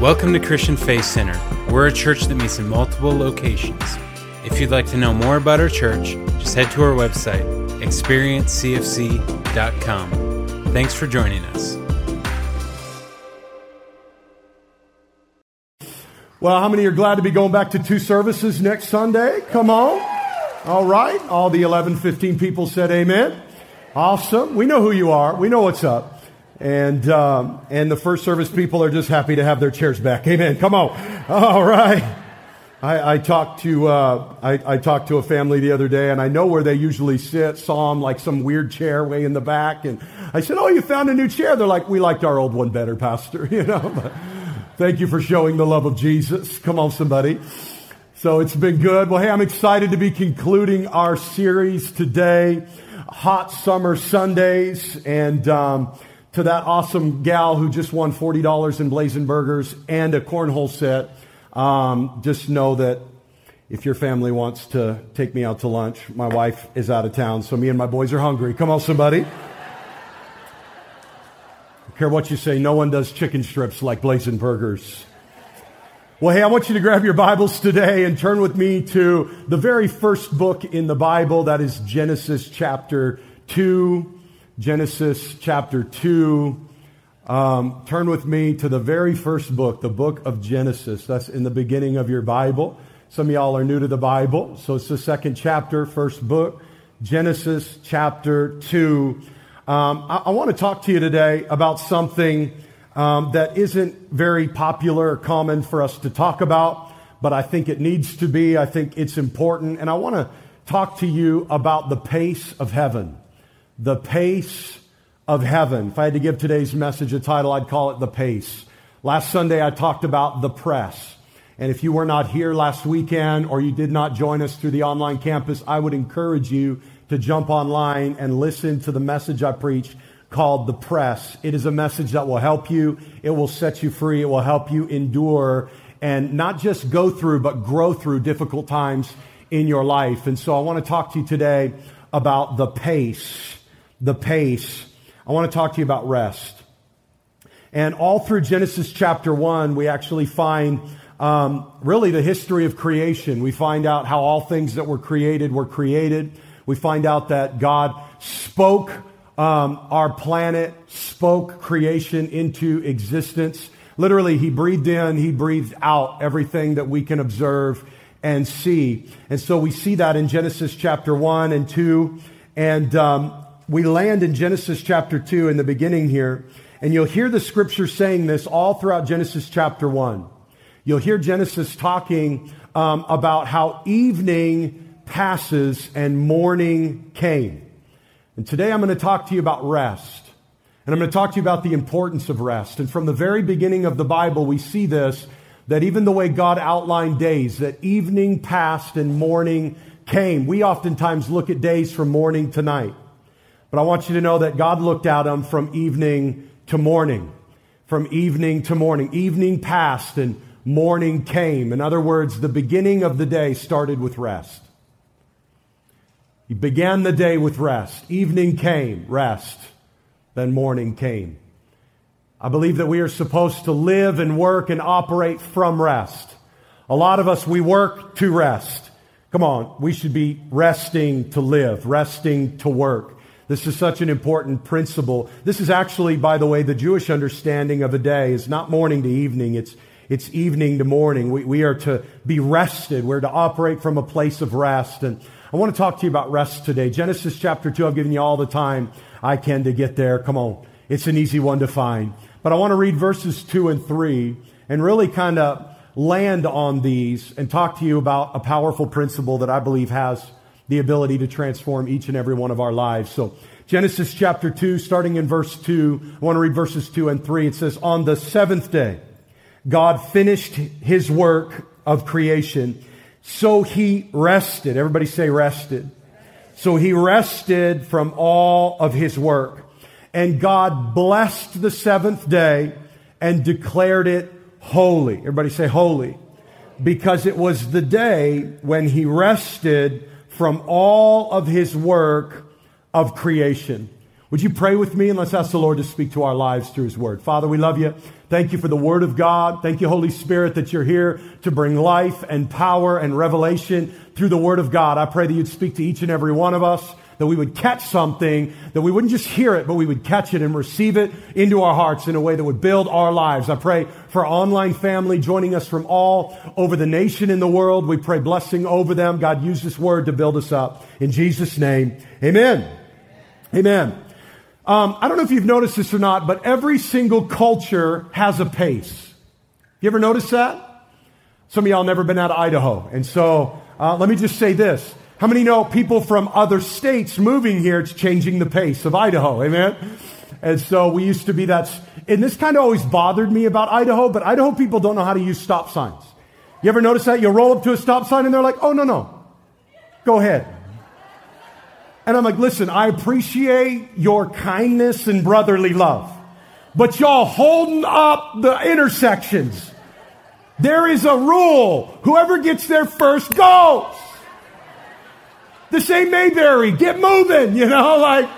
Welcome to Christian Faith Center. We're a church that meets in multiple locations. If you'd like to know more about our church, just head to our website, experiencecfc.com. Thanks for joining us. Well, how many are glad to be going back to two services next Sunday? Come on. All right. All the 11, 15 people said amen. Awesome. We know who you are. We know what's up. And, um, and the first service people are just happy to have their chairs back. Amen. Come on. All right. I, I talked to uh, I, I, talked to a family the other day, and I know where they usually sit. Saw them like some weird chair way in the back, and I said, "Oh, you found a new chair?" They're like, "We liked our old one better, Pastor." You know. But thank you for showing the love of Jesus. Come on, somebody. So it's been good. Well, hey, I'm excited to be concluding our series today, Hot Summer Sundays, and. Um, to that awesome gal who just won $40 in Blazing Burgers and a cornhole set, um, just know that if your family wants to take me out to lunch, my wife is out of town, so me and my boys are hungry. Come on, somebody. care what you say, no one does chicken strips like Blazing Burgers. Well, hey, I want you to grab your Bibles today and turn with me to the very first book in the Bible, that is Genesis chapter 2. Genesis chapter 2. Um, turn with me to the very first book, the book of Genesis. That's in the beginning of your Bible. Some of y'all are new to the Bible, so it's the second chapter, first book, Genesis chapter 2. Um, I, I want to talk to you today about something um, that isn't very popular or common for us to talk about, but I think it needs to be. I think it's important. And I want to talk to you about the pace of heaven the pace of heaven. If I had to give today's message a title, I'd call it The Pace. Last Sunday, I talked about the press. And if you were not here last weekend or you did not join us through the online campus, I would encourage you to jump online and listen to the message I preached called The Press. It is a message that will help you. It will set you free. It will help you endure and not just go through, but grow through difficult times in your life. And so I want to talk to you today about the pace the pace, I want to talk to you about rest. And all through Genesis chapter 1, we actually find um, really the history of creation. We find out how all things that were created were created. We find out that God spoke um, our planet, spoke creation into existence. Literally, He breathed in, He breathed out everything that we can observe and see. And so we see that in Genesis chapter 1 and 2. And um, we land in Genesis chapter 2 in the beginning here, and you'll hear the scripture saying this all throughout Genesis chapter 1. You'll hear Genesis talking um, about how evening passes and morning came. And today I'm going to talk to you about rest. And I'm going to talk to you about the importance of rest. And from the very beginning of the Bible, we see this that even the way God outlined days, that evening passed and morning came. We oftentimes look at days from morning to night. But I want you to know that God looked at them from evening to morning. From evening to morning. Evening passed and morning came. In other words, the beginning of the day started with rest. He began the day with rest. Evening came, rest. Then morning came. I believe that we are supposed to live and work and operate from rest. A lot of us, we work to rest. Come on, we should be resting to live, resting to work. This is such an important principle. This is actually, by the way, the Jewish understanding of a day. It's not morning to evening. It's, it's evening to morning. We, we are to be rested. We're to operate from a place of rest. And I want to talk to you about rest today. Genesis chapter 2, I've given you all the time I can to get there. Come on. It's an easy one to find. But I want to read verses 2 and 3 and really kind of land on these and talk to you about a powerful principle that I believe has the ability to transform each and every one of our lives. So, Genesis chapter 2, starting in verse 2, I want to read verses 2 and 3. It says, On the seventh day, God finished his work of creation, so he rested. Everybody say rested. So he rested from all of his work. And God blessed the seventh day and declared it holy. Everybody say holy. Because it was the day when he rested from all of his work of creation. Would you pray with me and let's ask the Lord to speak to our lives through His Word? Father, we love you. Thank you for the Word of God. Thank you, Holy Spirit, that you're here to bring life and power and revelation through the Word of God. I pray that you'd speak to each and every one of us, that we would catch something, that we wouldn't just hear it, but we would catch it and receive it into our hearts in a way that would build our lives. I pray for our online family joining us from all over the nation and the world. We pray blessing over them. God, use this Word to build us up. In Jesus' name, amen. Amen. Um, I don't know if you've noticed this or not, but every single culture has a pace. You ever notice that? Some of y'all never been out of Idaho. And so uh, let me just say this. How many know people from other states moving here, it's changing the pace of Idaho? Amen? And so we used to be that. And this kind of always bothered me about Idaho, but Idaho people don't know how to use stop signs. You ever notice that? You roll up to a stop sign and they're like, oh, no, no. Go ahead. And I'm like, listen, I appreciate your kindness and brotherly love, but y'all holding up the intersections. There is a rule. Whoever gets there first goes. The same Mayberry, get moving, you know, like,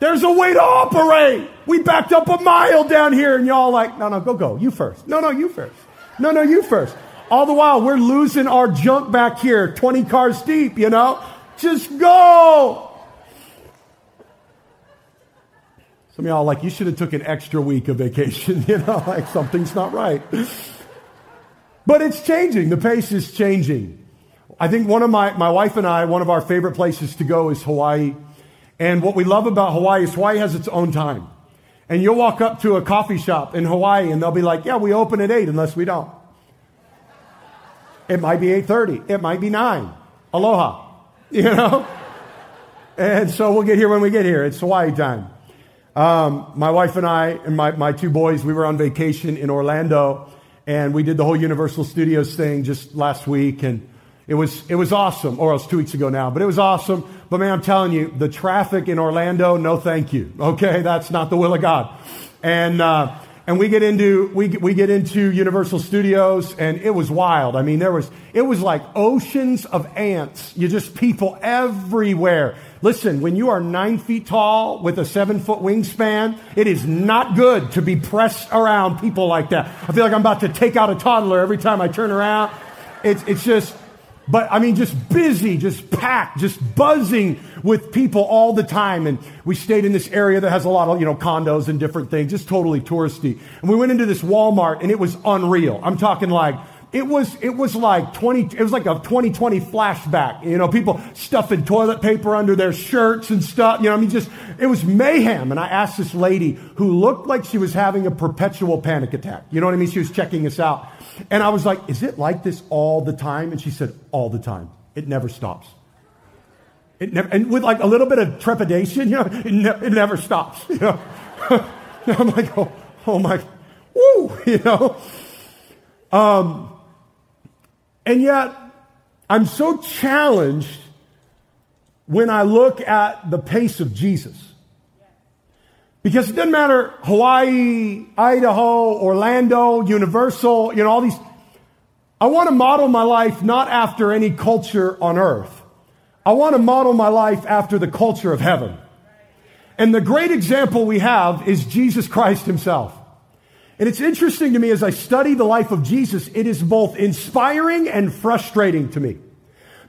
there's a way to operate. We backed up a mile down here and y'all like, no, no, go, go. You first. No, no, you first. No, no, you first. All the while, we're losing our junk back here, 20 cars deep, you know? Just go. Some of y'all like, you should have took an extra week of vacation, you know, like something's not right. But it's changing. The pace is changing. I think one of my, my wife and I, one of our favorite places to go is Hawaii. And what we love about Hawaii is Hawaii has its own time. And you'll walk up to a coffee shop in Hawaii and they'll be like, yeah, we open at 8 unless we don't. It might be 8.30. It might be 9. Aloha. you know? And so we'll get here when we get here. It's Hawaii time. Um, my wife and I and my, my two boys, we were on vacation in Orlando and we did the whole Universal Studios thing just last week and it was, it was awesome, or else two weeks ago now, but it was awesome. But man, I'm telling you, the traffic in Orlando, no thank you. Okay. That's not the will of God. And, uh, and we get into we, we get into Universal Studios, and it was wild. I mean, there was it was like oceans of ants. You just people everywhere. Listen, when you are nine feet tall with a seven foot wingspan, it is not good to be pressed around people like that. I feel like I'm about to take out a toddler every time I turn around. It's it's just but I mean, just busy, just packed, just buzzing with people all the time. And we stayed in this area that has a lot of, you know, condos and different things, just totally touristy. And we went into this Walmart and it was unreal. I'm talking like, it was, it was like 20, it was like a 2020 flashback. You know, people stuffing toilet paper under their shirts and stuff. You know, I mean, just, it was mayhem. And I asked this lady who looked like she was having a perpetual panic attack. You know what I mean? She was checking us out. And I was like, Is it like this all the time? And she said, All the time. It never stops. It never, and with like a little bit of trepidation, you know, it, ne- it never stops. You know? I'm like, oh, oh my, woo, you know. Um, and yet, I'm so challenged when I look at the pace of Jesus. Because it doesn't matter Hawaii, Idaho, Orlando, Universal, you know, all these. I want to model my life not after any culture on earth. I want to model my life after the culture of heaven. And the great example we have is Jesus Christ himself. And it's interesting to me as I study the life of Jesus, it is both inspiring and frustrating to me.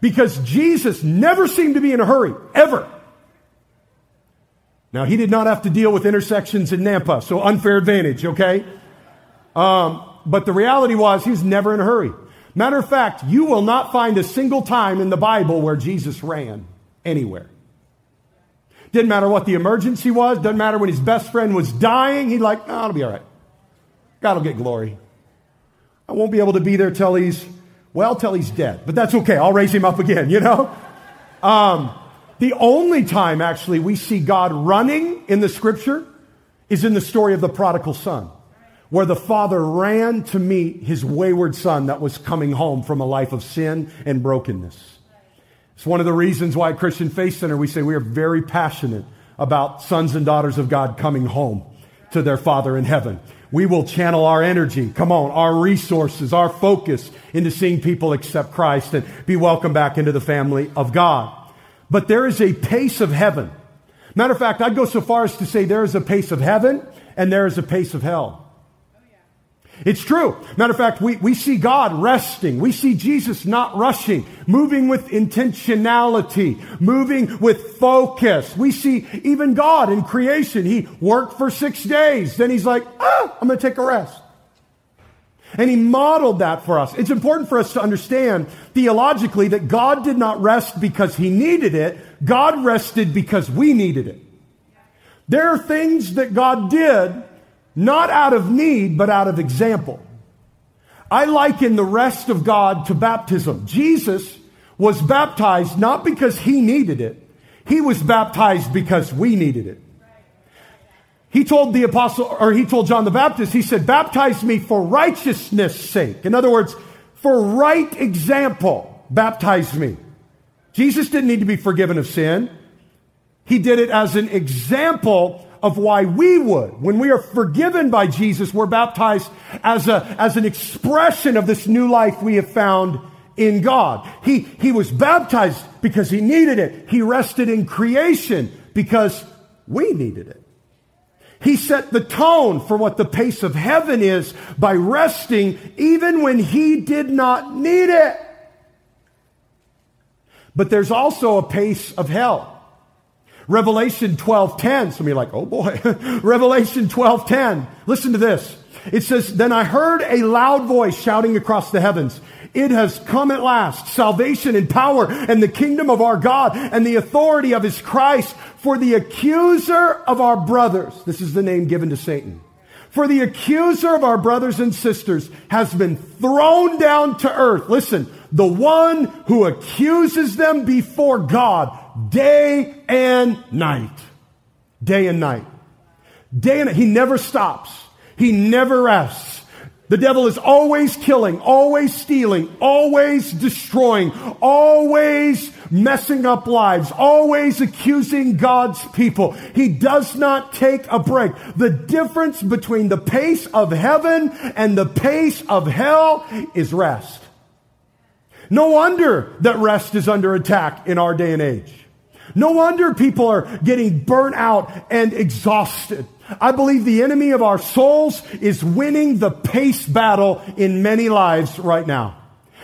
Because Jesus never seemed to be in a hurry, ever. Now, he did not have to deal with intersections in Nampa, so unfair advantage, okay? Um, but the reality was he was never in a hurry. Matter of fact, you will not find a single time in the Bible where Jesus ran anywhere. Didn't matter what the emergency was, doesn't matter when his best friend was dying, he'd like, oh, it'll be all right. God will get glory. I won't be able to be there till he's, well, till he's dead, but that's okay. I'll raise him up again, you know? Um, the only time, actually, we see God running in the scripture is in the story of the prodigal son, where the father ran to meet his wayward son that was coming home from a life of sin and brokenness. It's one of the reasons why at Christian Faith Center we say we are very passionate about sons and daughters of God coming home to their Father in heaven. We will channel our energy, come on, our resources, our focus into seeing people accept Christ and be welcomed back into the family of God. But there is a pace of heaven. Matter of fact, I'd go so far as to say there is a pace of heaven and there is a pace of hell. It's true. Matter of fact, we, we see God resting. We see Jesus not rushing, moving with intentionality, moving with focus. We see even God in creation. He worked for six days. Then he's like, ah, I'm going to take a rest. And he modeled that for us. It's important for us to understand theologically that God did not rest because he needed it. God rested because we needed it. There are things that God did not out of need, but out of example. I liken the rest of God to baptism. Jesus was baptized not because he needed it. He was baptized because we needed it. He told the apostle, or he told John the Baptist, he said, baptize me for righteousness sake. In other words, for right example, baptize me. Jesus didn't need to be forgiven of sin. He did it as an example of why we would. When we are forgiven by Jesus, we're baptized as, a, as an expression of this new life we have found in God. He, he was baptized because he needed it. He rested in creation because we needed it. He set the tone for what the pace of heaven is by resting even when he did not need it. But there's also a pace of hell. Revelation 12:10. Some you are like, "Oh boy." Revelation 12:10. Listen to this. It says, "Then I heard a loud voice shouting across the heavens, it has come at last, salvation and power and the kingdom of our God and the authority of his Christ for the accuser of our brothers." This is the name given to Satan. For the accuser of our brothers and sisters has been thrown down to earth. Listen, the one who accuses them before God day and night. Day and night. Day and night. He never stops. He never rests. The devil is always killing, always stealing, always destroying, always messing up lives, always accusing God's people. He does not take a break. The difference between the pace of heaven and the pace of hell is rest. No wonder that rest is under attack in our day and age. No wonder people are getting burnt out and exhausted. I believe the enemy of our souls is winning the pace battle in many lives right now.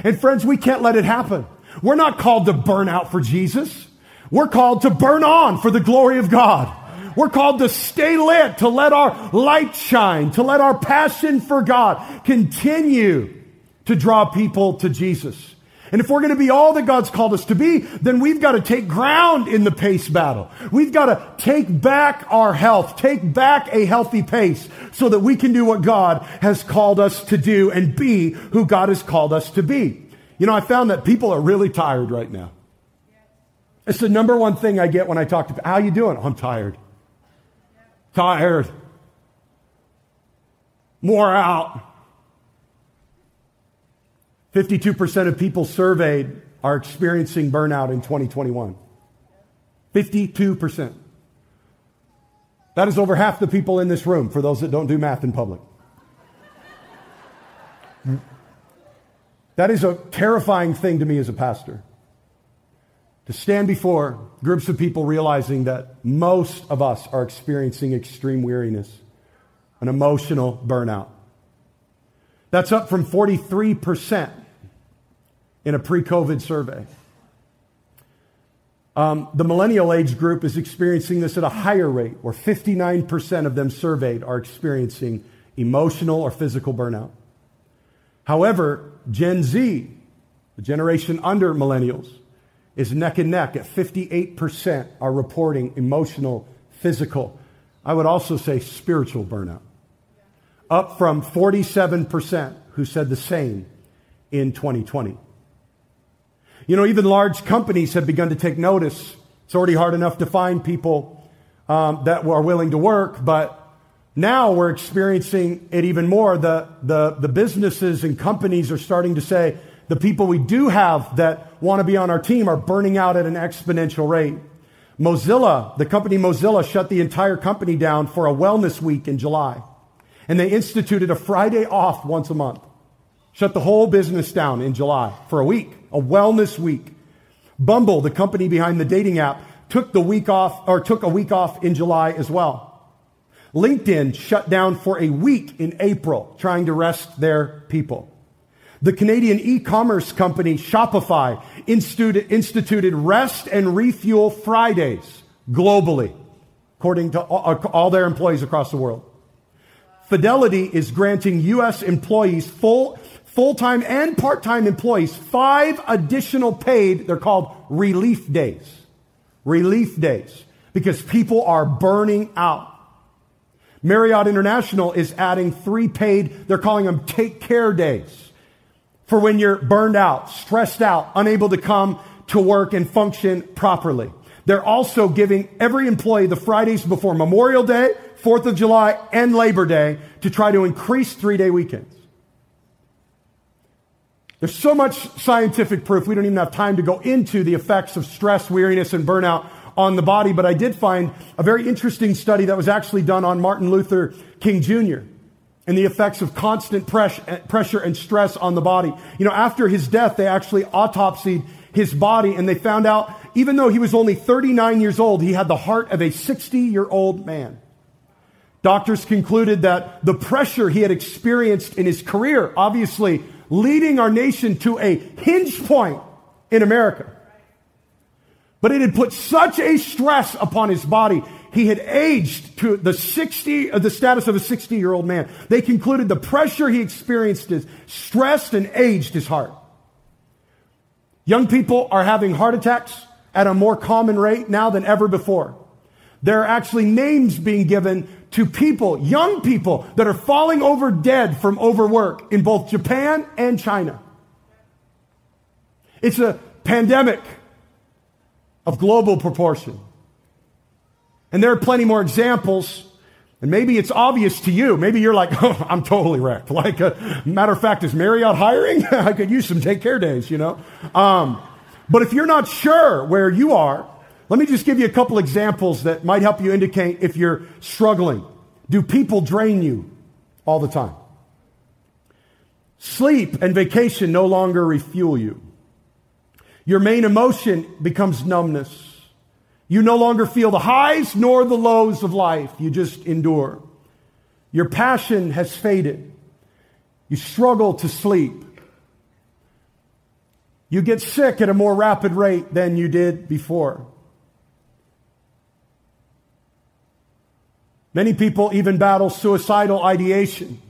And friends, we can't let it happen. We're not called to burn out for Jesus. We're called to burn on for the glory of God. We're called to stay lit, to let our light shine, to let our passion for God continue to draw people to Jesus. And if we're going to be all that God's called us to be, then we've got to take ground in the pace battle. We've got to take back our health, take back a healthy pace so that we can do what God has called us to do and be who God has called us to be. You know, I found that people are really tired right now. It's the number one thing I get when I talk to people. How you doing? Oh, I'm tired. Tired. More out. 52% of people surveyed are experiencing burnout in 2021. 52%. That is over half the people in this room, for those that don't do math in public. That is a terrifying thing to me as a pastor. To stand before groups of people realizing that most of us are experiencing extreme weariness, an emotional burnout. That's up from 43% in a pre COVID survey. Um, the millennial age group is experiencing this at a higher rate, where 59% of them surveyed are experiencing emotional or physical burnout. However, Gen Z, the generation under millennials, is neck and neck at 58% are reporting emotional, physical, I would also say spiritual burnout. Up from 47% who said the same in 2020. You know, even large companies have begun to take notice. It's already hard enough to find people um, that are willing to work, but now we're experiencing it even more. The, the, the businesses and companies are starting to say the people we do have that want to be on our team are burning out at an exponential rate. Mozilla, the company Mozilla, shut the entire company down for a wellness week in July. And they instituted a Friday off once a month. Shut the whole business down in July for a week, a wellness week. Bumble, the company behind the dating app, took the week off or took a week off in July as well. LinkedIn shut down for a week in April trying to rest their people. The Canadian e-commerce company Shopify instituted rest and refuel Fridays globally, according to all their employees across the world. Fidelity is granting U.S. employees, full, full-time and part-time employees, five additional paid, they're called relief days. Relief days. Because people are burning out. Marriott International is adding three paid, they're calling them take care days. For when you're burned out, stressed out, unable to come to work and function properly. They're also giving every employee the Fridays before Memorial Day, 4th of July, and Labor Day to try to increase three day weekends. There's so much scientific proof, we don't even have time to go into the effects of stress, weariness, and burnout on the body, but I did find a very interesting study that was actually done on Martin Luther King Jr. and the effects of constant pressure and stress on the body. You know, after his death, they actually autopsied his body and they found out even though he was only 39 years old, he had the heart of a 60 year old man. Doctors concluded that the pressure he had experienced in his career, obviously leading our nation to a hinge point in America. But it had put such a stress upon his body. He had aged to the 60, uh, the status of a 60 year old man. They concluded the pressure he experienced is stressed and aged his heart. Young people are having heart attacks at a more common rate now than ever before. There are actually names being given to people, young people, that are falling over dead from overwork in both Japan and China. It's a pandemic of global proportion. And there are plenty more examples. And maybe it's obvious to you. Maybe you're like, oh, I'm totally wrecked. Like, a uh, matter of fact, is Marriott hiring? I could use some take care days, you know? Um, but if you're not sure where you are, let me just give you a couple examples that might help you indicate if you're struggling. Do people drain you all the time? Sleep and vacation no longer refuel you. Your main emotion becomes numbness. You no longer feel the highs nor the lows of life. You just endure. Your passion has faded. You struggle to sleep. You get sick at a more rapid rate than you did before. Many people even battle suicidal ideation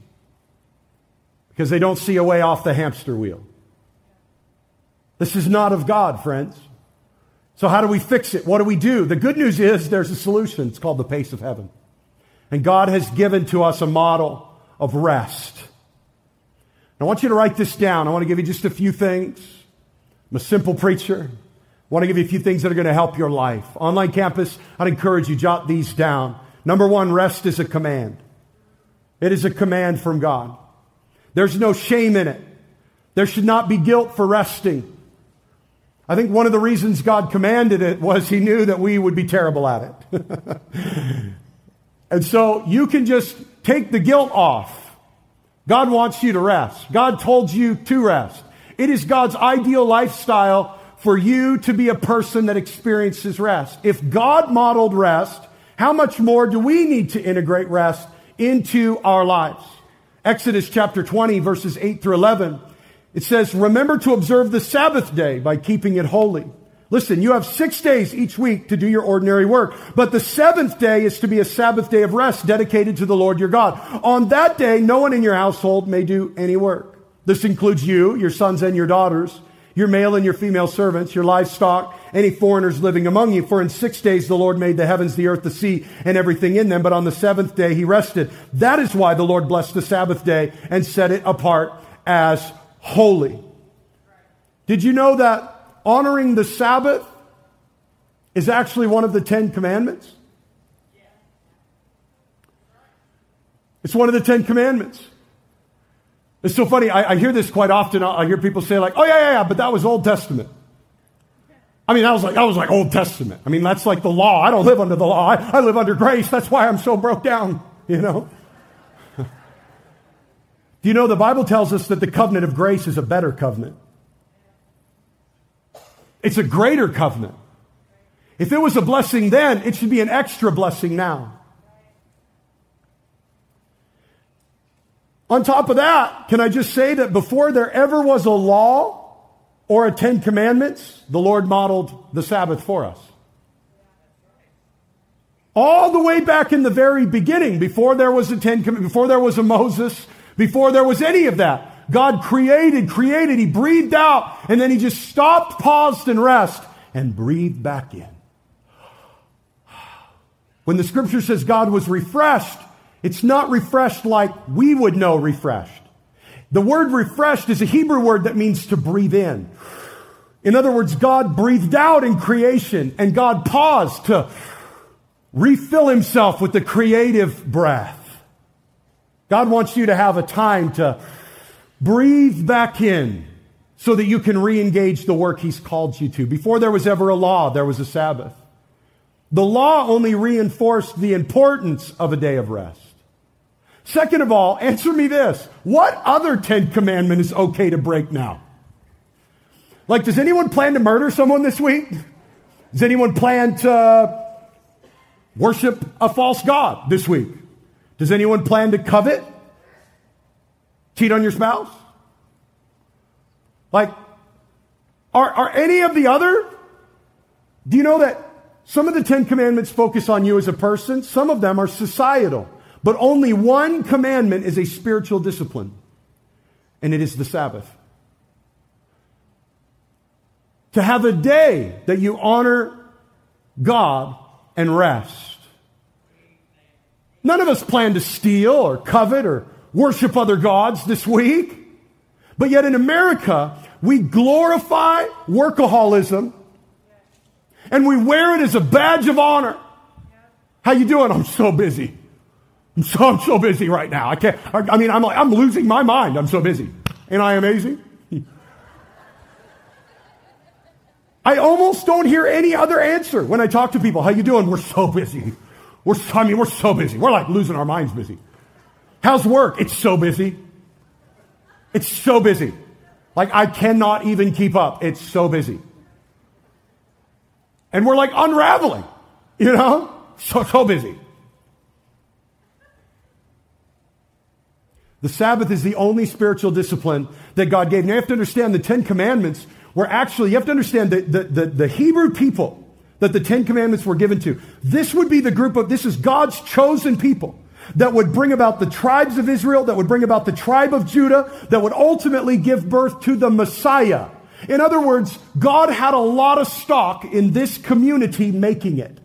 because they don't see a way off the hamster wheel. This is not of God, friends. So how do we fix it? What do we do? The good news is there's a solution. It's called the pace of heaven. And God has given to us a model of rest. I want you to write this down. I want to give you just a few things. I'm a simple preacher. I want to give you a few things that are going to help your life. Online campus, I'd encourage you, jot these down. Number one, rest is a command. It is a command from God. There's no shame in it. There should not be guilt for resting. I think one of the reasons God commanded it was he knew that we would be terrible at it. and so you can just take the guilt off. God wants you to rest. God told you to rest. It is God's ideal lifestyle for you to be a person that experiences rest. If God modeled rest, how much more do we need to integrate rest into our lives? Exodus chapter 20 verses 8 through 11. It says, remember to observe the Sabbath day by keeping it holy. Listen, you have six days each week to do your ordinary work, but the seventh day is to be a Sabbath day of rest dedicated to the Lord your God. On that day, no one in your household may do any work. This includes you, your sons and your daughters, your male and your female servants, your livestock, any foreigners living among you. For in six days the Lord made the heavens, the earth, the sea, and everything in them. But on the seventh day he rested. That is why the Lord blessed the Sabbath day and set it apart as holy. Did you know that honoring the Sabbath is actually one of the Ten Commandments? It's one of the Ten Commandments. It's so funny. I, I, hear this quite often. I hear people say like, "Oh yeah, yeah, yeah," but that was Old Testament. I mean, that was like that was like Old Testament. I mean, that's like the law. I don't live under the law. I, I live under grace. That's why I'm so broke down. You know. Do you know the Bible tells us that the covenant of grace is a better covenant? It's a greater covenant. If it was a blessing then, it should be an extra blessing now. On top of that, can I just say that before there ever was a law or a Ten Commandments, the Lord modeled the Sabbath for us. All the way back in the very beginning, before there was a Ten, before there was a Moses, before there was any of that, God created, created, He breathed out, and then He just stopped, paused, and rest, and breathed back in. When the scripture says God was refreshed, it's not refreshed like we would know refreshed. The word refreshed is a Hebrew word that means to breathe in. In other words, God breathed out in creation and God paused to refill himself with the creative breath. God wants you to have a time to breathe back in so that you can re-engage the work he's called you to. Before there was ever a law, there was a Sabbath. The law only reinforced the importance of a day of rest. Second of all, answer me this. What other Ten Commandment is okay to break now? Like, does anyone plan to murder someone this week? Does anyone plan to worship a false God this week? Does anyone plan to covet? Cheat on your spouse? Like, are, are any of the other? Do you know that some of the Ten Commandments focus on you as a person? Some of them are societal. But only one commandment is a spiritual discipline, and it is the Sabbath. To have a day that you honor God and rest. None of us plan to steal or covet or worship other gods this week. But yet in America, we glorify workaholism and we wear it as a badge of honor. How you doing? I'm so busy. I'm so, I'm so busy right now. I can't, I, I mean, I'm like, I'm losing my mind. I'm so busy. Ain't I amazing? I almost don't hear any other answer when I talk to people. How you doing? We're so busy. We're, I mean, we're so busy. We're like losing our minds busy. How's work? It's so busy. It's so busy. Like I cannot even keep up. It's so busy. And we're like unraveling, you know? So, so busy. The Sabbath is the only spiritual discipline that God gave. Now you have to understand the Ten Commandments were actually, you have to understand that the, the, the Hebrew people that the Ten Commandments were given to, this would be the group of, this is God's chosen people that would bring about the tribes of Israel, that would bring about the tribe of Judah, that would ultimately give birth to the Messiah. In other words, God had a lot of stock in this community making it.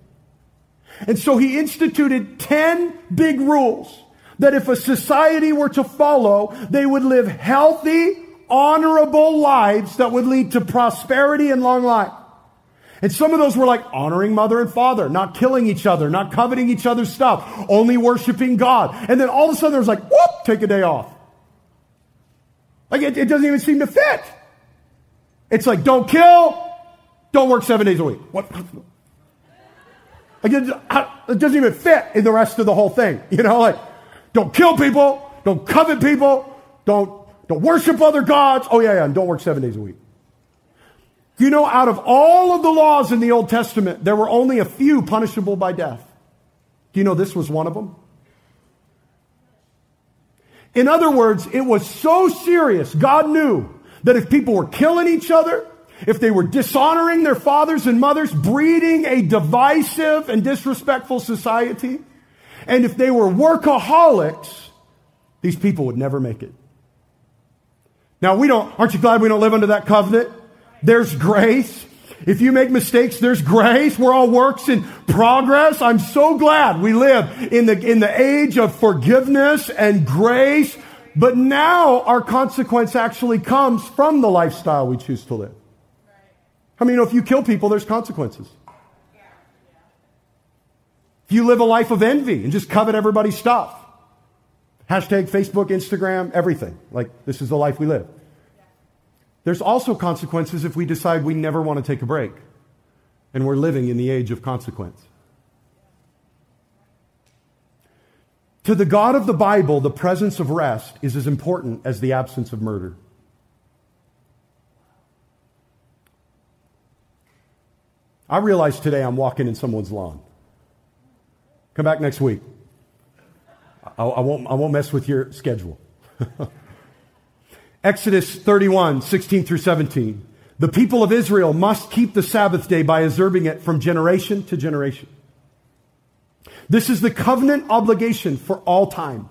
And so he instituted 10 big rules that if a society were to follow, they would live healthy, honorable lives that would lead to prosperity and long life. And some of those were like honoring mother and father, not killing each other, not coveting each other's stuff, only worshiping God. And then all of a sudden there's like, whoop, take a day off. Like it, it doesn't even seem to fit. It's like, don't kill, don't work seven days a week. What? Like it, it doesn't even fit in the rest of the whole thing. You know, like, don't kill people. Don't covet people. Don't, don't worship other gods. Oh, yeah, yeah. And don't work seven days a week. You know out of all of the laws in the Old Testament, there were only a few punishable by death? Do you know this was one of them? In other words, it was so serious. God knew that if people were killing each other, if they were dishonoring their fathers and mothers, breeding a divisive and disrespectful society, and if they were workaholics, these people would never make it. Now we don't, aren't you glad we don't live under that covenant? There's grace. If you make mistakes, there's grace. We're all works in progress. I'm so glad we live in the, in the age of forgiveness and grace. But now our consequence actually comes from the lifestyle we choose to live. I mean, you if you kill people, there's consequences. If you live a life of envy and just covet everybody's stuff, hashtag Facebook, Instagram, everything. Like, this is the life we live. There's also consequences if we decide we never want to take a break and we're living in the age of consequence. To the God of the Bible, the presence of rest is as important as the absence of murder. I realize today I'm walking in someone's lawn. Come back next week. I, I won't, I won't mess with your schedule. Exodus 31, 16 through 17. The people of Israel must keep the Sabbath day by observing it from generation to generation. This is the covenant obligation for all time.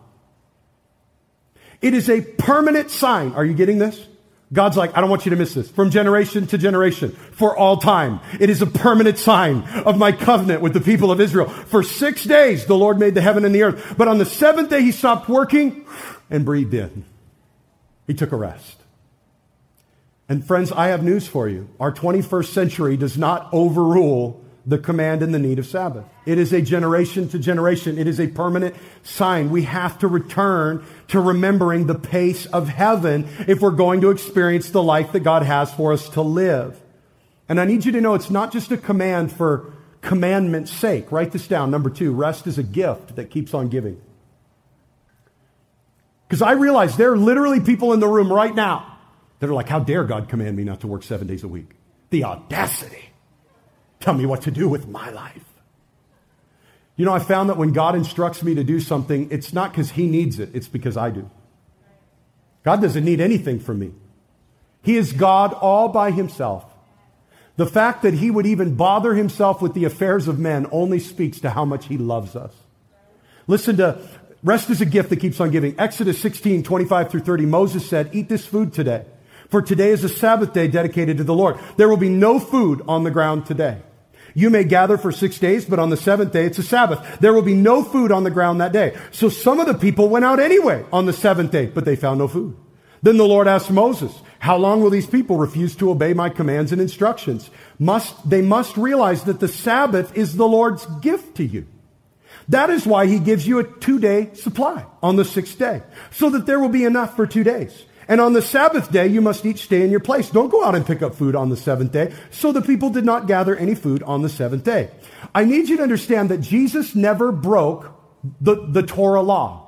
It is a permanent sign. Are you getting this? God's like, I don't want you to miss this. From generation to generation, for all time. It is a permanent sign of my covenant with the people of Israel. For six days, the Lord made the heaven and the earth. But on the seventh day, he stopped working and breathed in. He took a rest. And friends, I have news for you. Our 21st century does not overrule the command and the need of Sabbath. It is a generation to generation. It is a permanent sign. We have to return to remembering the pace of heaven if we're going to experience the life that God has for us to live. And I need you to know it's not just a command for commandment's sake. Write this down. Number two, rest is a gift that keeps on giving. Because I realize there are literally people in the room right now that are like, how dare God command me not to work seven days a week? The audacity. Tell me what to do with my life. You know, I found that when God instructs me to do something, it's not because He needs it, it's because I do. God doesn't need anything from me. He is God all by Himself. The fact that He would even bother Himself with the affairs of men only speaks to how much He loves us. Listen to rest is a gift that keeps on giving. Exodus 16, 25 through 30, Moses said, Eat this food today, for today is a Sabbath day dedicated to the Lord. There will be no food on the ground today. You may gather for six days, but on the seventh day it's a Sabbath. There will be no food on the ground that day. So some of the people went out anyway on the seventh day, but they found no food. Then the Lord asked Moses, how long will these people refuse to obey my commands and instructions? Must, they must realize that the Sabbath is the Lord's gift to you. That is why he gives you a two day supply on the sixth day, so that there will be enough for two days. And on the Sabbath day, you must each stay in your place. Don't go out and pick up food on the seventh day. So the people did not gather any food on the seventh day. I need you to understand that Jesus never broke the, the Torah law.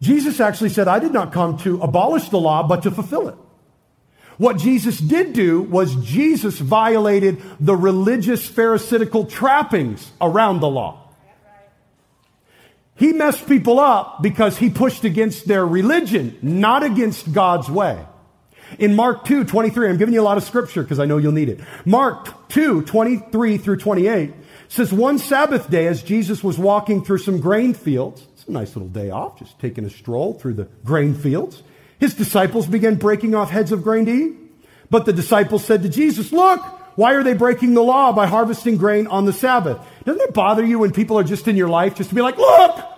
Jesus actually said, I did not come to abolish the law, but to fulfill it. What Jesus did do was Jesus violated the religious pharisaical trappings around the law. He messed people up because he pushed against their religion, not against God's way. In Mark 2, 23, I'm giving you a lot of scripture because I know you'll need it. Mark 2, 23 through 28 says, One Sabbath day, as Jesus was walking through some grain fields, it's a nice little day off, just taking a stroll through the grain fields, his disciples began breaking off heads of grain to eat. But the disciples said to Jesus, Look, why are they breaking the law by harvesting grain on the Sabbath? Doesn't it bother you when people are just in your life just to be like, look?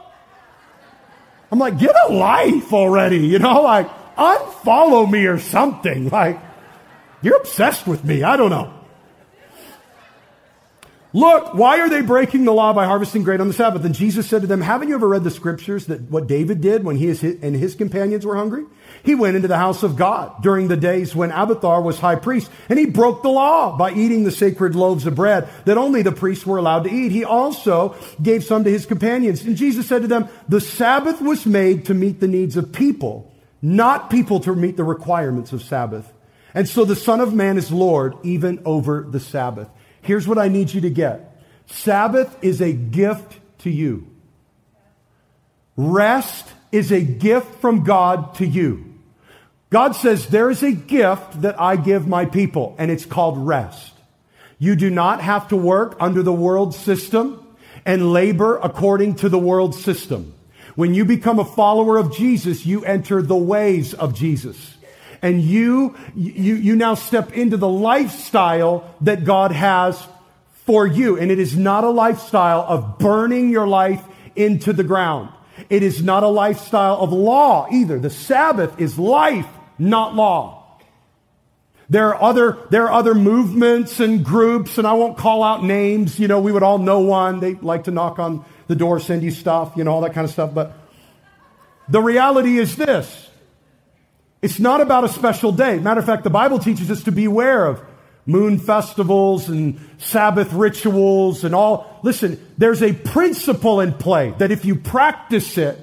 I'm like, get a life already, you know, like unfollow me or something. Like, you're obsessed with me. I don't know. Look, why are they breaking the law by harvesting grain on the Sabbath? And Jesus said to them, haven't you ever read the scriptures that what David did when he and his companions were hungry? He went into the house of God during the days when Abiathar was high priest and he broke the law by eating the sacred loaves of bread that only the priests were allowed to eat. He also gave some to his companions. And Jesus said to them, the Sabbath was made to meet the needs of people, not people to meet the requirements of Sabbath. And so the Son of Man is Lord even over the Sabbath. Here's what I need you to get Sabbath is a gift to you, rest is a gift from God to you. God says, There is a gift that I give my people, and it's called rest. You do not have to work under the world system and labor according to the world system. When you become a follower of Jesus, you enter the ways of Jesus and you, you, you now step into the lifestyle that God has for you. And it is not a lifestyle of burning your life into the ground. It is not a lifestyle of law either. The Sabbath is life, not law. There are other, there are other movements and groups, and I won't call out names. You know, we would all know one. They like to knock on the door, send you stuff, you know, all that kind of stuff. But the reality is this. It's not about a special day. Matter of fact, the Bible teaches us to beware of moon festivals and Sabbath rituals and all. Listen, there's a principle in play that if you practice it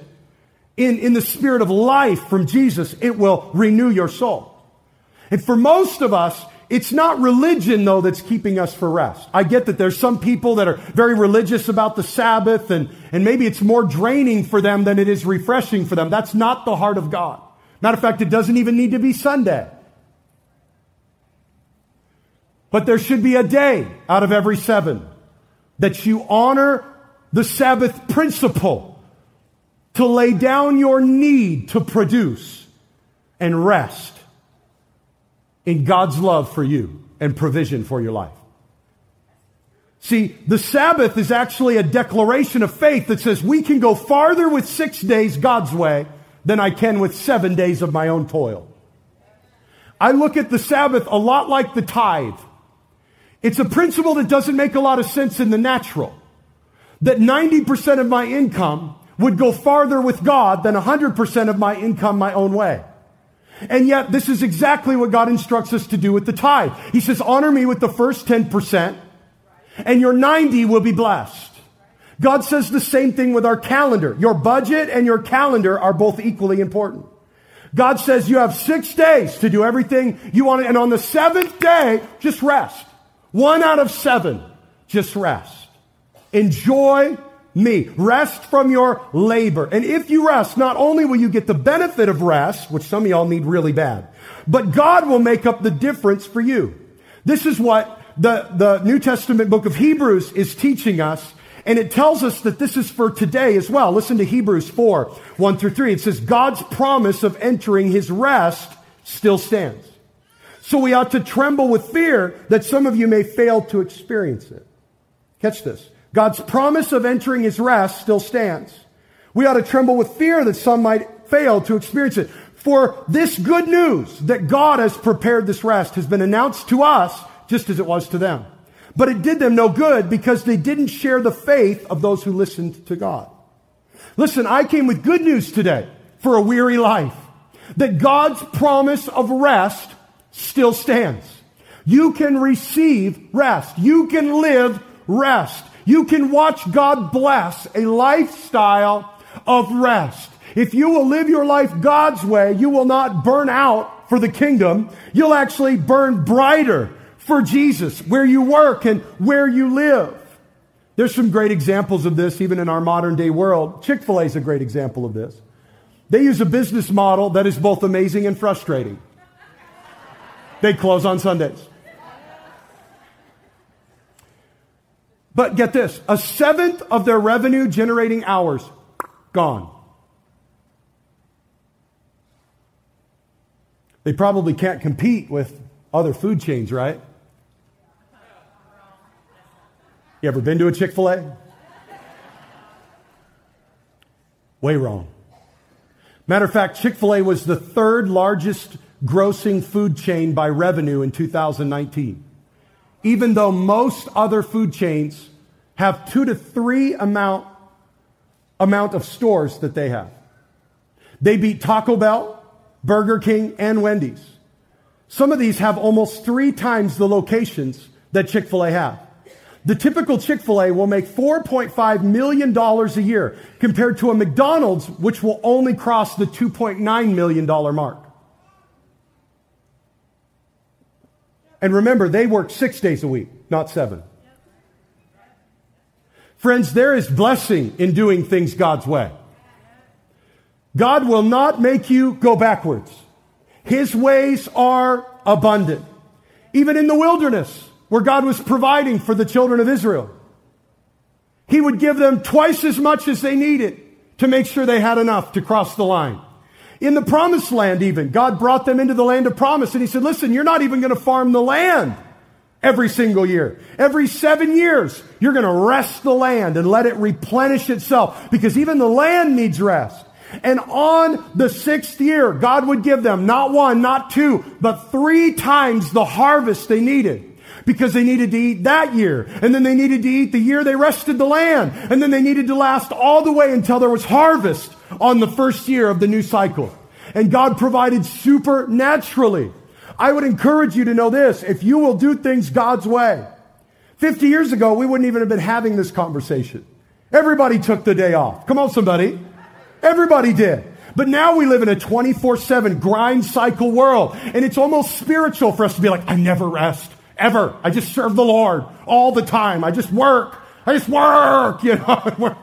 in, in the spirit of life from Jesus, it will renew your soul. And for most of us, It's not religion, though, that's keeping us for rest. I get that there's some people that are very religious about the Sabbath, and, and maybe it's more draining for them than it is refreshing for them. That's not the heart of God. Matter of fact, it doesn't even need to be Sunday. But there should be a day out of every seven that you honor the Sabbath principle to lay down your need to produce and rest in God's love for you and provision for your life. See, the Sabbath is actually a declaration of faith that says we can go farther with six days God's way than I can with seven days of my own toil. I look at the Sabbath a lot like the tithe. It's a principle that doesn't make a lot of sense in the natural. That 90% of my income would go farther with God than 100% of my income my own way. And yet, this is exactly what God instructs us to do with the tithe. He says, honor me with the first 10%, and your 90 will be blessed. God says the same thing with our calendar. Your budget and your calendar are both equally important. God says you have six days to do everything you want, and on the seventh day, just rest. One out of seven, just rest. Enjoy me. Rest from your labor. And if you rest, not only will you get the benefit of rest, which some of y'all need really bad, but God will make up the difference for you. This is what the, the New Testament book of Hebrews is teaching us. And it tells us that this is for today as well. Listen to Hebrews 4, 1 through 3. It says, God's promise of entering his rest still stands. So we ought to tremble with fear that some of you may fail to experience it. Catch this. God's promise of entering his rest still stands. We ought to tremble with fear that some might fail to experience it. For this good news that God has prepared this rest has been announced to us just as it was to them. But it did them no good because they didn't share the faith of those who listened to God. Listen, I came with good news today for a weary life. That God's promise of rest still stands. You can receive rest. You can live rest. You can watch God bless a lifestyle of rest. If you will live your life God's way, you will not burn out for the kingdom. You'll actually burn brighter for Jesus where you work and where you live. There's some great examples of this even in our modern day world. Chick fil A is a great example of this. They use a business model that is both amazing and frustrating. They close on Sundays. But get this a seventh of their revenue generating hours gone. They probably can't compete with other food chains, right? You ever been to a Chick fil A? Way wrong. Matter of fact, Chick fil A was the third largest grossing food chain by revenue in 2019 even though most other food chains have two to three amount, amount of stores that they have. They beat Taco Bell, Burger King, and Wendy's. Some of these have almost three times the locations that Chick-fil-A have. The typical Chick-fil-A will make $4.5 million a year compared to a McDonald's, which will only cross the $2.9 million mark. And remember, they work six days a week, not seven. Friends, there is blessing in doing things God's way. God will not make you go backwards. His ways are abundant. Even in the wilderness, where God was providing for the children of Israel, He would give them twice as much as they needed to make sure they had enough to cross the line. In the promised land, even, God brought them into the land of promise and He said, listen, you're not even going to farm the land every single year. Every seven years, you're going to rest the land and let it replenish itself because even the land needs rest. And on the sixth year, God would give them not one, not two, but three times the harvest they needed because they needed to eat that year. And then they needed to eat the year they rested the land. And then they needed to last all the way until there was harvest on the first year of the new cycle. And God provided supernaturally. I would encourage you to know this. If you will do things God's way, 50 years ago, we wouldn't even have been having this conversation. Everybody took the day off. Come on, somebody. Everybody did. But now we live in a 24 7 grind cycle world. And it's almost spiritual for us to be like, I never rest. Ever. I just serve the Lord all the time. I just work. I just work, you know.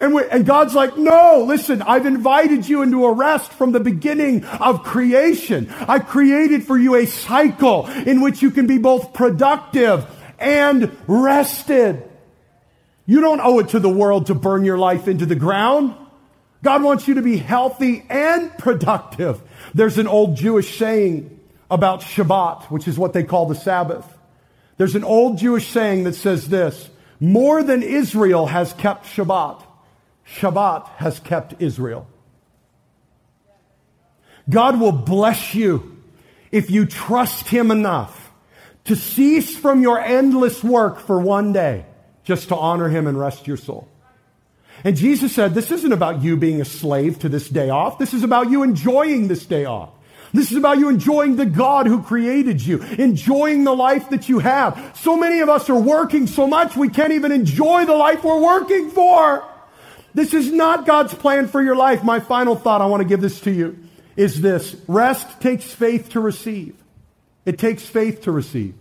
And, we, and God's like, no, listen, I've invited you into a rest from the beginning of creation. I created for you a cycle in which you can be both productive and rested. You don't owe it to the world to burn your life into the ground. God wants you to be healthy and productive. There's an old Jewish saying about Shabbat, which is what they call the Sabbath. There's an old Jewish saying that says this more than Israel has kept Shabbat, Shabbat has kept Israel. God will bless you if you trust Him enough to cease from your endless work for one day just to honor Him and rest your soul. And Jesus said, This isn't about you being a slave to this day off. This is about you enjoying this day off. This is about you enjoying the God who created you, enjoying the life that you have. So many of us are working so much we can't even enjoy the life we're working for. This is not God's plan for your life. My final thought, I want to give this to you, is this. Rest takes faith to receive. It takes faith to receive.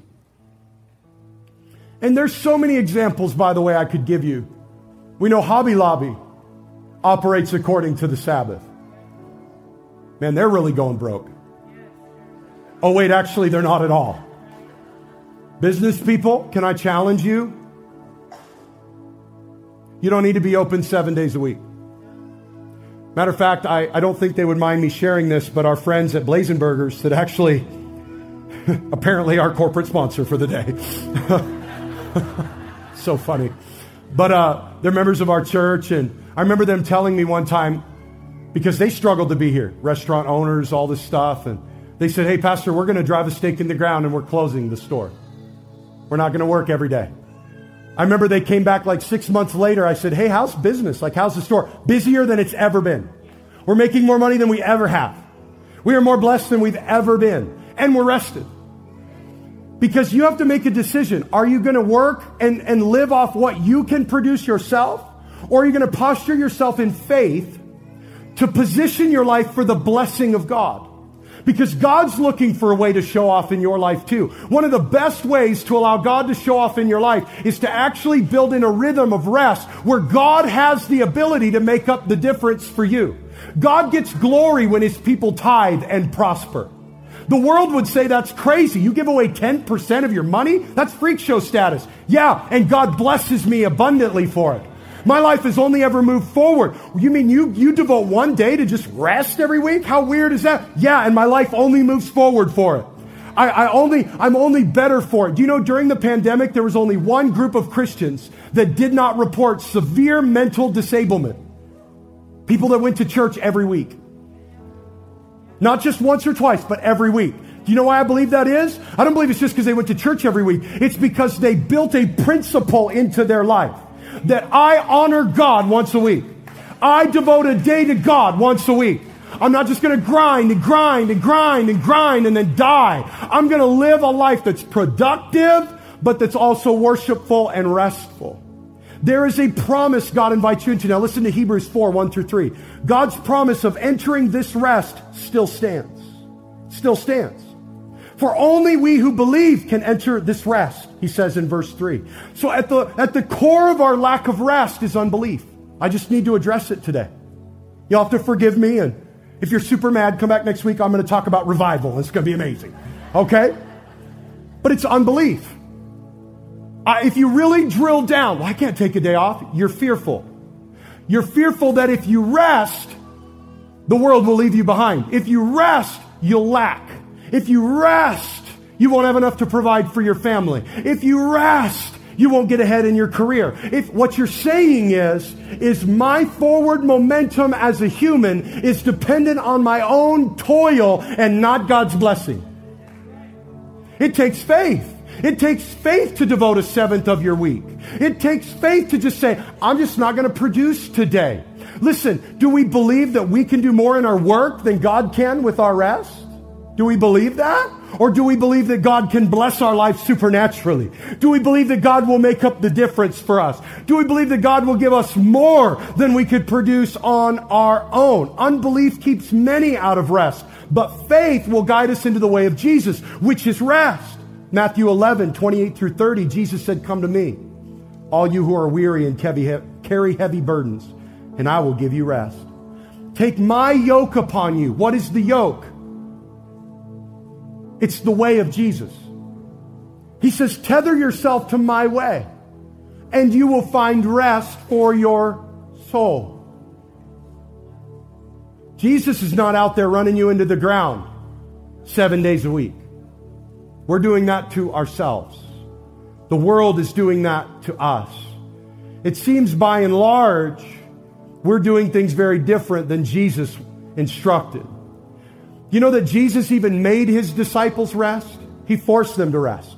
And there's so many examples, by the way, I could give you. We know Hobby Lobby operates according to the Sabbath. Man, they're really going broke. Oh, wait, actually, they're not at all. Business people, can I challenge you? You don't need to be open seven days a week. Matter of fact, I, I don't think they would mind me sharing this, but our friends at Blazing Burgers that actually, apparently, our corporate sponsor for the day. so funny. But uh, they're members of our church, and I remember them telling me one time, because they struggled to be here, restaurant owners, all this stuff, and they said, Hey, Pastor, we're going to drive a stake in the ground and we're closing the store. We're not going to work every day. I remember they came back like six months later. I said, Hey, how's business? Like, how's the store? Busier than it's ever been. We're making more money than we ever have. We are more blessed than we've ever been. And we're rested. Because you have to make a decision. Are you going to work and, and live off what you can produce yourself? Or are you going to posture yourself in faith to position your life for the blessing of God? Because God's looking for a way to show off in your life too. One of the best ways to allow God to show off in your life is to actually build in a rhythm of rest where God has the ability to make up the difference for you. God gets glory when his people tithe and prosper. The world would say that's crazy. You give away 10% of your money? That's freak show status. Yeah, and God blesses me abundantly for it. My life has only ever moved forward. You mean you, you devote one day to just rest every week? How weird is that? Yeah, and my life only moves forward for it. I, I only, I'm only better for it. Do you know during the pandemic, there was only one group of Christians that did not report severe mental disablement. People that went to church every week. Not just once or twice, but every week. Do you know why I believe that is? I don't believe it's just because they went to church every week. It's because they built a principle into their life that I honor God once a week. I devote a day to God once a week. I'm not just going to grind and grind and grind and grind and then die. I'm going to live a life that's productive, but that's also worshipful and restful. There is a promise God invites you into. Now listen to Hebrews 4, 1 through 3. God's promise of entering this rest still stands. Still stands. For only we who believe can enter this rest, he says in verse 3. So at the, at the core of our lack of rest is unbelief. I just need to address it today. You'll have to forgive me, and if you're super mad, come back next week. I'm going to talk about revival. It's going to be amazing. Okay? But it's unbelief. if you really drill down, well, I can't take a day off, you're fearful. You're fearful that if you rest, the world will leave you behind. If you rest, you'll lack. If you rest, you won't have enough to provide for your family. If you rest, you won't get ahead in your career. If what you're saying is, is my forward momentum as a human is dependent on my own toil and not God's blessing. It takes faith. It takes faith to devote a seventh of your week. It takes faith to just say, I'm just not going to produce today. Listen, do we believe that we can do more in our work than God can with our rest? Do we believe that? Or do we believe that God can bless our life supernaturally? Do we believe that God will make up the difference for us? Do we believe that God will give us more than we could produce on our own? Unbelief keeps many out of rest, but faith will guide us into the way of Jesus, which is rest. Matthew 11, 28 through 30, Jesus said, Come to me, all you who are weary and carry heavy burdens, and I will give you rest. Take my yoke upon you. What is the yoke? It's the way of Jesus. He says, tether yourself to my way, and you will find rest for your soul. Jesus is not out there running you into the ground seven days a week. We're doing that to ourselves. The world is doing that to us. It seems by and large, we're doing things very different than Jesus instructed. You know that Jesus even made his disciples rest? He forced them to rest.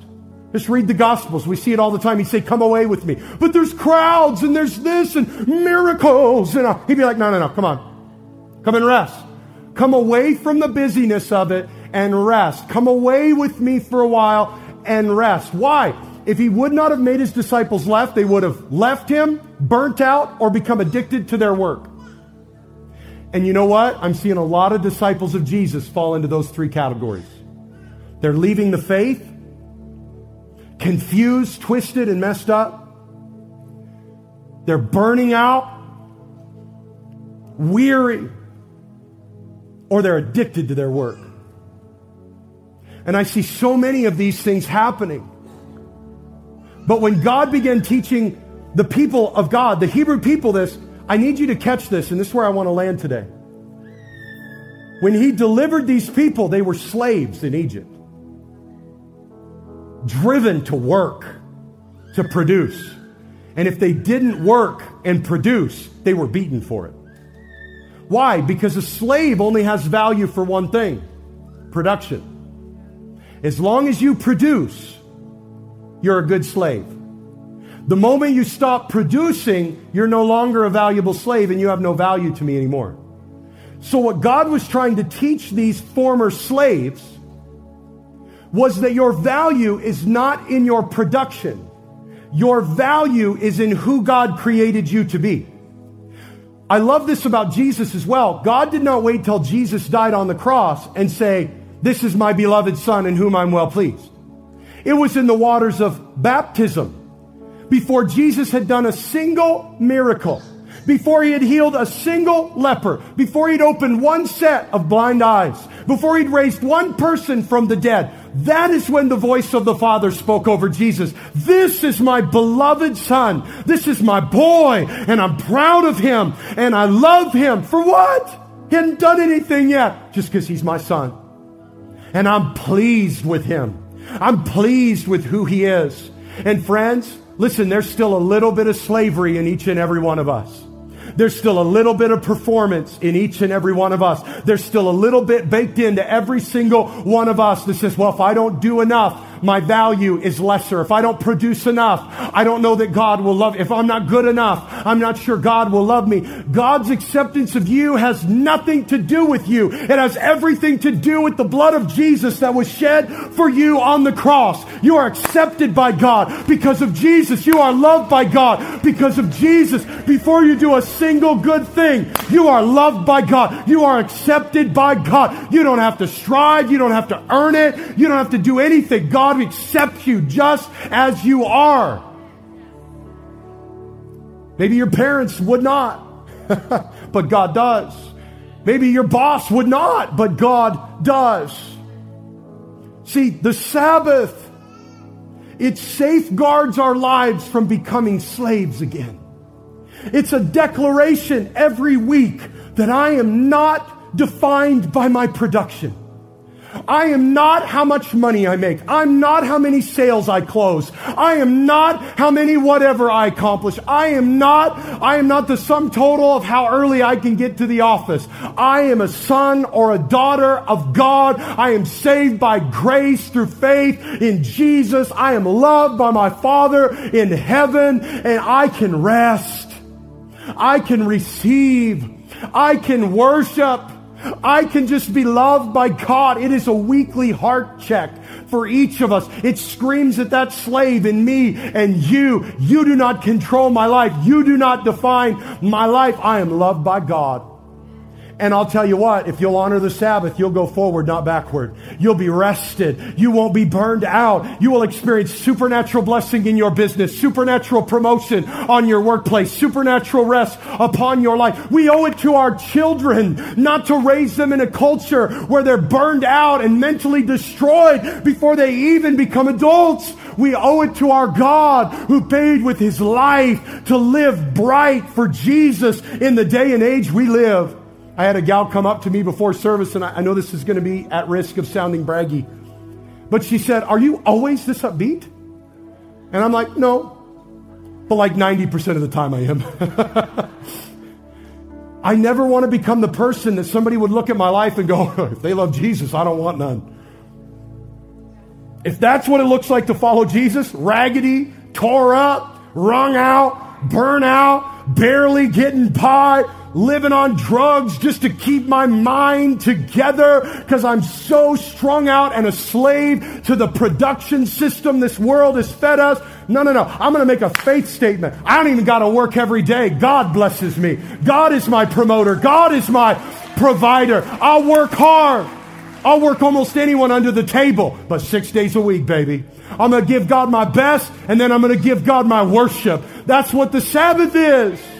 Just read the Gospels. We see it all the time. He'd say, Come away with me. But there's crowds and there's this and miracles. And uh, he'd be like, No, no, no, come on. Come and rest. Come away from the busyness of it and rest. Come away with me for a while and rest. Why? If he would not have made his disciples left, they would have left him, burnt out, or become addicted to their work. And you know what? I'm seeing a lot of disciples of Jesus fall into those three categories. They're leaving the faith, confused, twisted, and messed up. They're burning out, weary, or they're addicted to their work. And I see so many of these things happening. But when God began teaching the people of God, the Hebrew people, this, I need you to catch this, and this is where I want to land today. When he delivered these people, they were slaves in Egypt, driven to work, to produce. And if they didn't work and produce, they were beaten for it. Why? Because a slave only has value for one thing production. As long as you produce, you're a good slave. The moment you stop producing, you're no longer a valuable slave and you have no value to me anymore. So, what God was trying to teach these former slaves was that your value is not in your production, your value is in who God created you to be. I love this about Jesus as well. God did not wait till Jesus died on the cross and say, This is my beloved Son in whom I'm well pleased. It was in the waters of baptism before Jesus had done a single miracle, before he had healed a single leper, before he'd opened one set of blind eyes, before he'd raised one person from the dead. That is when the voice of the Father spoke over Jesus. This is my beloved Son. This is my boy, and I'm proud of him, and I love him. For what? He hadn't done anything yet, just because he's my son. And I'm pleased with him. I'm pleased with who he is. And friends, Listen, there's still a little bit of slavery in each and every one of us. There's still a little bit of performance in each and every one of us. There's still a little bit baked into every single one of us that says, well, if I don't do enough, my value is lesser. If I don't produce enough, I don't know that God will love. If I'm not good enough, I'm not sure God will love me. God's acceptance of you has nothing to do with you. It has everything to do with the blood of Jesus that was shed for you on the cross. You are accepted by God because of Jesus. You are loved by God because of Jesus. Before you do a single good thing, you are loved by God. You are accepted by God. You don't have to strive. You don't have to earn it. You don't have to do anything. God God accepts you just as you are. Maybe your parents would not, but God does. Maybe your boss would not, but God does. See, the Sabbath, it safeguards our lives from becoming slaves again. It's a declaration every week that I am not defined by my production. I am not how much money I make. I'm not how many sales I close. I am not how many whatever I accomplish. I am not, I am not the sum total of how early I can get to the office. I am a son or a daughter of God. I am saved by grace through faith in Jesus. I am loved by my Father in heaven and I can rest. I can receive. I can worship. I can just be loved by God. It is a weekly heart check for each of us. It screams at that slave in me and you. You do not control my life. You do not define my life. I am loved by God. And I'll tell you what, if you'll honor the Sabbath, you'll go forward, not backward. You'll be rested. You won't be burned out. You will experience supernatural blessing in your business, supernatural promotion on your workplace, supernatural rest upon your life. We owe it to our children not to raise them in a culture where they're burned out and mentally destroyed before they even become adults. We owe it to our God who paid with his life to live bright for Jesus in the day and age we live. I had a gal come up to me before service, and I, I know this is going to be at risk of sounding braggy. But she said, Are you always this upbeat? And I'm like, No. But like 90% of the time I am. I never want to become the person that somebody would look at my life and go, If they love Jesus, I don't want none. If that's what it looks like to follow Jesus, raggedy, tore up, wrung out, burn out, barely getting by, living on drugs just to keep my mind together because I'm so strung out and a slave to the production system this world has fed us. No, no, no. I'm going to make a faith statement. I don't even got to work every day. God blesses me. God is my promoter. God is my provider. I'll work hard. I'll work almost anyone under the table, but six days a week, baby. I'm going to give God my best, and then I'm going to give God my worship. That's what the Sabbath is.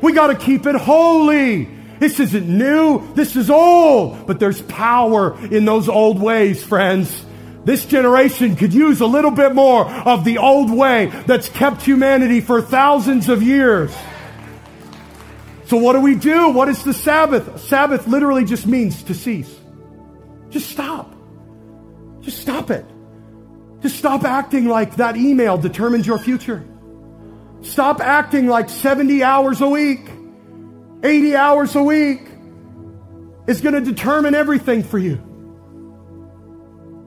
We got to keep it holy. This isn't new. This is old. But there's power in those old ways, friends. This generation could use a little bit more of the old way that's kept humanity for thousands of years. So what do we do? What is the Sabbath? Sabbath literally just means to cease. Just stop. Just stop it. Just stop acting like that email determines your future. Stop acting like 70 hours a week, 80 hours a week is going to determine everything for you.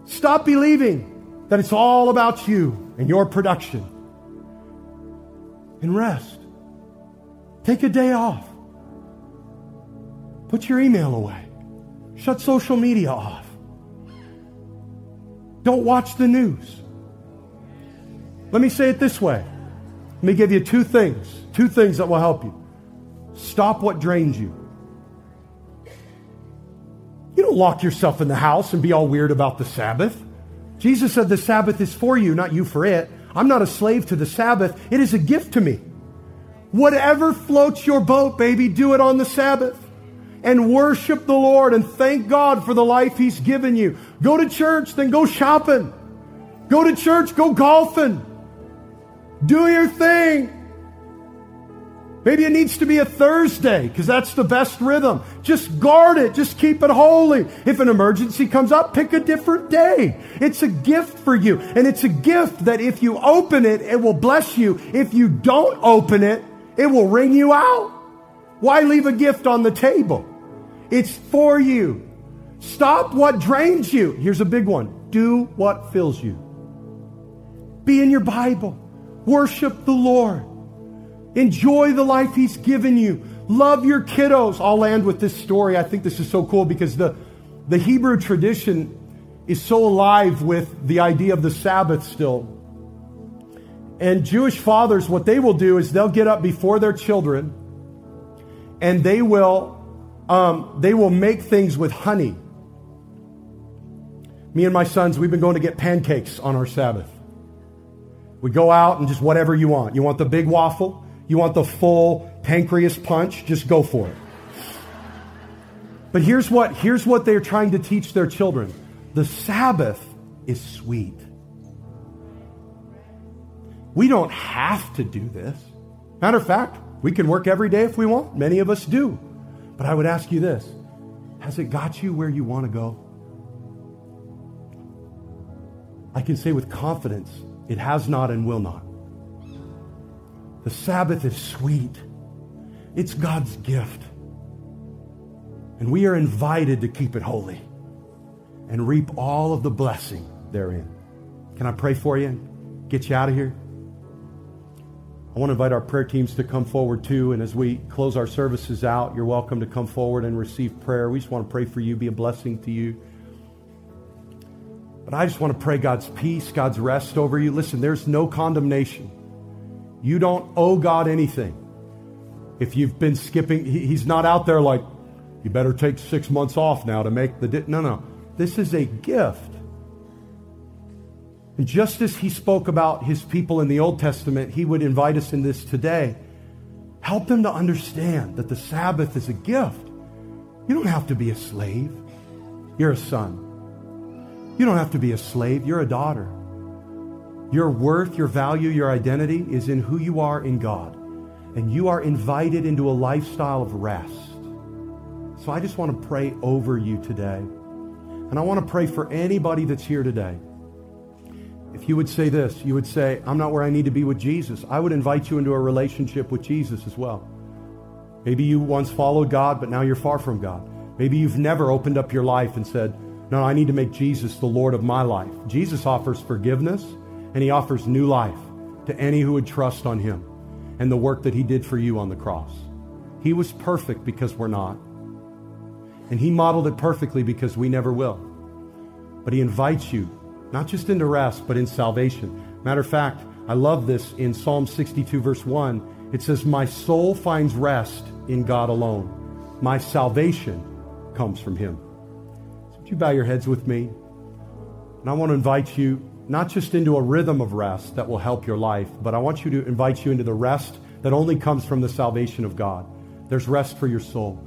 Stop believing that it's all about you and your production. And rest. Take a day off. Put your email away. Shut social media off. Don't watch the news. Let me say it this way let me give you two things, two things that will help you. Stop what drains you. You don't lock yourself in the house and be all weird about the Sabbath. Jesus said the Sabbath is for you, not you for it. I'm not a slave to the Sabbath. It is a gift to me. Whatever floats your boat, baby, do it on the Sabbath. And worship the Lord and thank God for the life He's given you. Go to church, then go shopping. Go to church, go golfing. Do your thing. Maybe it needs to be a Thursday because that's the best rhythm. Just guard it. Just keep it holy. If an emergency comes up, pick a different day. It's a gift for you. And it's a gift that if you open it, it will bless you. If you don't open it, it will wring you out. Why leave a gift on the table? It's for you. Stop what drains you. Here's a big one. Do what fills you. Be in your Bible. Worship the Lord. Enjoy the life He's given you. Love your kiddos. I'll end with this story. I think this is so cool because the, the Hebrew tradition is so alive with the idea of the Sabbath still. And Jewish fathers, what they will do is they'll get up before their children and they will, um, they will make things with honey. Me and my sons, we've been going to get pancakes on our Sabbath. We go out and just whatever you want. You want the big waffle? You want the full pancreas punch? Just go for it. But here's what, here's what they're trying to teach their children the Sabbath is sweet. We don't have to do this. Matter of fact, we can work every day if we want. Many of us do. But I would ask you this Has it got you where you want to go? I can say with confidence it has not and will not. The Sabbath is sweet. It's God's gift. And we are invited to keep it holy and reap all of the blessing therein. Can I pray for you? Get you out of here? I want to invite our prayer teams to come forward too. And as we close our services out, you're welcome to come forward and receive prayer. We just want to pray for you, be a blessing to you. But I just want to pray God's peace, God's rest over you. Listen, there's no condemnation. You don't owe God anything. If you've been skipping, He's not out there like, you better take six months off now to make the. Di-. No, no. This is a gift. And just as he spoke about his people in the Old Testament, he would invite us in this today. Help them to understand that the Sabbath is a gift. You don't have to be a slave. You're a son. You don't have to be a slave. You're a daughter. Your worth, your value, your identity is in who you are in God. And you are invited into a lifestyle of rest. So I just want to pray over you today. And I want to pray for anybody that's here today if you would say this, you would say, I'm not where I need to be with Jesus, I would invite you into a relationship with Jesus as well. Maybe you once followed God, but now you're far from God. Maybe you've never opened up your life and said, No, I need to make Jesus the Lord of my life. Jesus offers forgiveness and he offers new life to any who would trust on him and the work that he did for you on the cross. He was perfect because we're not. And he modeled it perfectly because we never will. But he invites you not just into rest, but in salvation. Matter of fact, I love this in Psalm 62, verse 1. It says, My soul finds rest in God alone. My salvation comes from Him. You bow your heads with me? And I want to invite you not just into a rhythm of rest that will help your life, but I want you to invite you into the rest that only comes from the salvation of God. There's rest for your soul.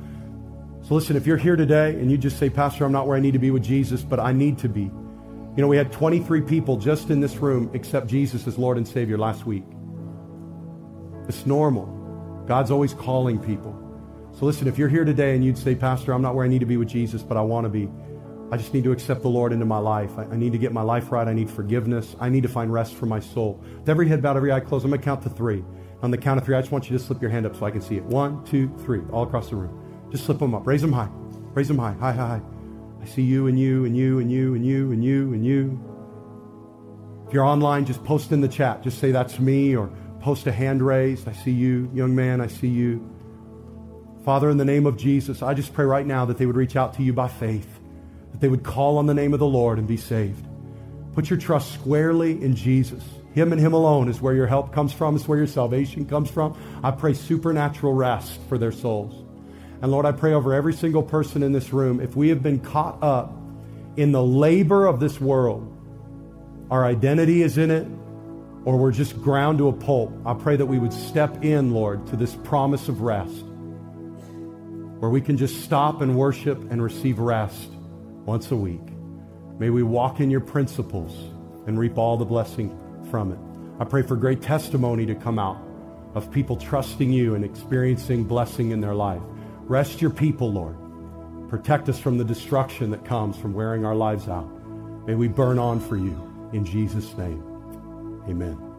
So listen, if you're here today and you just say, Pastor, I'm not where I need to be with Jesus, but I need to be. You know, we had 23 people just in this room accept Jesus as Lord and Savior last week. It's normal. God's always calling people. So listen, if you're here today and you'd say, Pastor, I'm not where I need to be with Jesus, but I want to be. I just need to accept the Lord into my life. I, I need to get my life right. I need forgiveness. I need to find rest for my soul. With every head bowed, every eye closed, I'm going to count to three. On the count of three, I just want you to slip your hand up so I can see it. One, two, three, all across the room. Just slip them up. Raise them high. Raise them high. High, high, high. I see you and you and you and you and you and you and you. If you're online, just post in the chat. Just say that's me or post a hand raised. I see you, young man. I see you. Father, in the name of Jesus, I just pray right now that they would reach out to you by faith, that they would call on the name of the Lord and be saved. Put your trust squarely in Jesus. Him and Him alone is where your help comes from, is where your salvation comes from. I pray supernatural rest for their souls. And Lord, I pray over every single person in this room, if we have been caught up in the labor of this world, our identity is in it, or we're just ground to a pulp, I pray that we would step in, Lord, to this promise of rest, where we can just stop and worship and receive rest once a week. May we walk in your principles and reap all the blessing from it. I pray for great testimony to come out of people trusting you and experiencing blessing in their life. Rest your people, Lord. Protect us from the destruction that comes from wearing our lives out. May we burn on for you. In Jesus' name, amen.